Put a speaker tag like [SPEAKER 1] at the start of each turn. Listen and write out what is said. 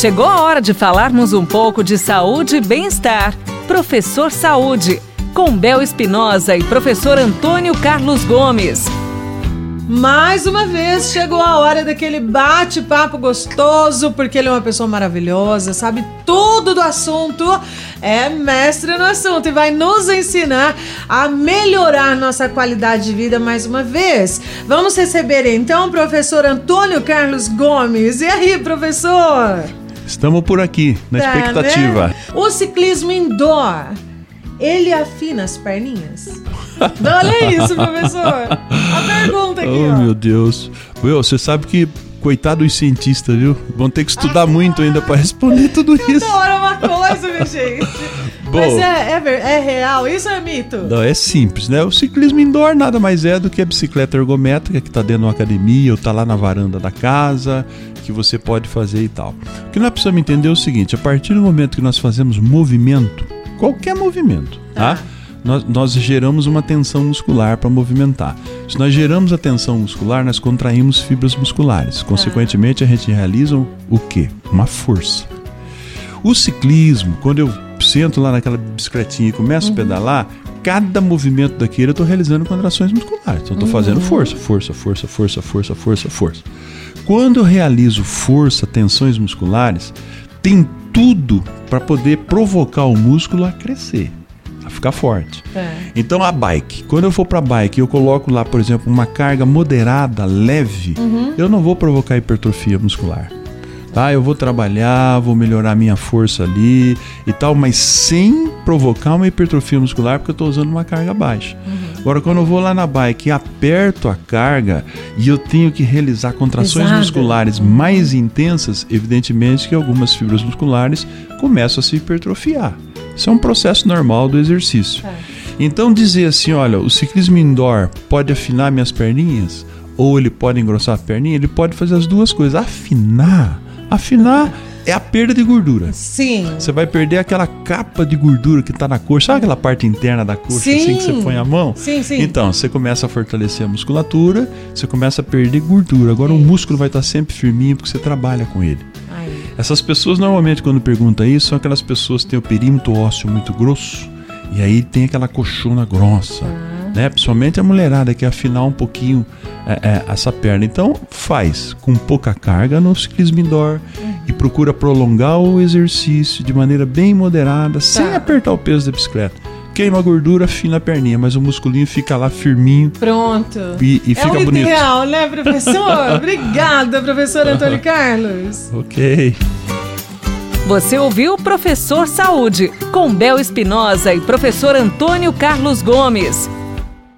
[SPEAKER 1] Chegou a hora de falarmos um pouco de saúde e bem-estar. Professor Saúde, com Bel Espinosa e professor Antônio Carlos Gomes.
[SPEAKER 2] Mais uma vez chegou a hora daquele bate-papo gostoso, porque ele é uma pessoa maravilhosa, sabe tudo do assunto, é mestre no assunto e vai nos ensinar a melhorar nossa qualidade de vida mais uma vez. Vamos receber então o professor Antônio Carlos Gomes. E aí, professor?
[SPEAKER 3] Estamos por aqui, na tá, expectativa. Né?
[SPEAKER 2] O ciclismo indoor ele afina as perninhas? Olha isso, professor. A pergunta aqui,
[SPEAKER 3] oh, ó. meu Deus. Meu, você sabe que coitado dos cientistas, viu? Vão ter que estudar ah, muito ainda para responder tudo isso.
[SPEAKER 2] Toda hora uma coisa, minha gente. Bom, Mas é, é, é, real, isso é mito?
[SPEAKER 3] Não, é simples, né? O ciclismo indoor nada mais é do que a bicicleta ergométrica que está dentro de uma academia ou está lá na varanda da casa, que você pode fazer e tal. O que nós precisamos entender é o seguinte: a partir do momento que nós fazemos movimento, qualquer movimento, tá? tá? Nós, nós, geramos uma tensão muscular para movimentar. Se nós geramos a tensão muscular, nós contraímos fibras musculares. Tá. Consequentemente, a gente realiza o quê? Uma força. O ciclismo, quando eu sento lá naquela bicicletinha e começo uhum. a pedalar, cada movimento daquele eu estou realizando contrações musculares. Então, estou uhum. fazendo força, força, força, força, força, força, força. Quando eu realizo força, tensões musculares, tem tudo para poder provocar o músculo a crescer, ficar forte. É. Então a bike, quando eu for para bike, eu coloco lá, por exemplo, uma carga moderada, leve, uhum. eu não vou provocar hipertrofia muscular. Tá, eu vou trabalhar, vou melhorar minha força ali e tal, mas sem provocar uma hipertrofia muscular porque eu estou usando uma carga baixa. Uhum. Agora, quando eu vou lá na bike e aperto a carga e eu tenho que realizar contrações Exato. musculares mais intensas, evidentemente que algumas fibras musculares começam a se hipertrofiar. Isso é um processo normal do exercício. É. Então, dizer assim: olha, o ciclismo indoor pode afinar minhas perninhas? Ou ele pode engrossar a perninha? Ele pode fazer as duas coisas. Afinar. Afinar é a perda de gordura.
[SPEAKER 2] Sim.
[SPEAKER 3] Você vai perder aquela capa de gordura que está na coxa. Sabe aquela parte interna da coxa sim. assim que você põe a mão?
[SPEAKER 2] Sim, sim.
[SPEAKER 3] Então, você começa a fortalecer a musculatura, você começa a perder gordura. Agora o músculo vai estar tá sempre firminho porque você trabalha com ele. Essas pessoas normalmente quando perguntam isso são aquelas pessoas que têm o perímetro ósseo muito grosso e aí tem aquela coxona grossa. Ah né? Principalmente a mulherada que afinar um pouquinho é, é, essa perna. Então faz com pouca carga no ciclismo indoor uhum. e procura prolongar o exercício de maneira bem moderada, tá. sem apertar o peso da bicicleta. Queima a gordura, afina a perninha, mas o musculinho fica lá firminho.
[SPEAKER 2] Pronto.
[SPEAKER 3] E, e é fica
[SPEAKER 2] o
[SPEAKER 3] bonito.
[SPEAKER 2] ideal, né, professor? Obrigada, professor Antônio Carlos.
[SPEAKER 3] ok.
[SPEAKER 1] Você ouviu Professor Saúde, com Bel Espinosa e professor Antônio Carlos Gomes.